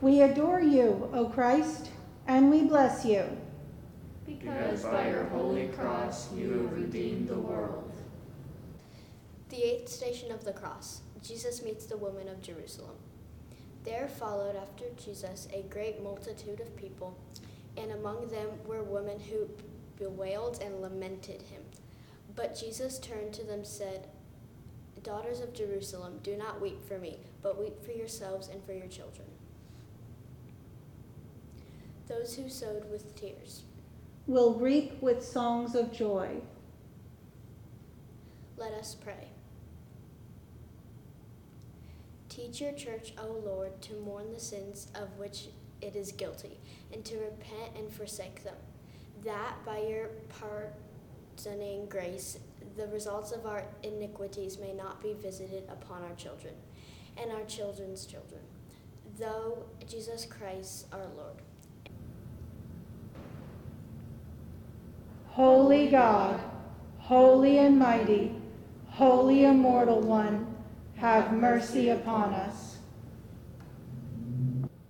We adore you, O Christ, and we bless you. Because by your holy cross you have redeemed the world. The eighth station of the cross, Jesus meets the women of Jerusalem. There followed after Jesus a great multitude of people, and among them were women who bewailed and lamented him. But Jesus turned to them and said, Daughters of Jerusalem, do not weep for me, but weep for yourselves and for your children. Those who sowed with tears. Will reap with songs of joy. Let us pray. Teach your church, O Lord, to mourn the sins of which it is guilty, and to repent and forsake them, that by your pardoning grace the results of our iniquities may not be visited upon our children and our children's children, though Jesus Christ our Lord. Holy God, holy and mighty, holy immortal one, have mercy upon us.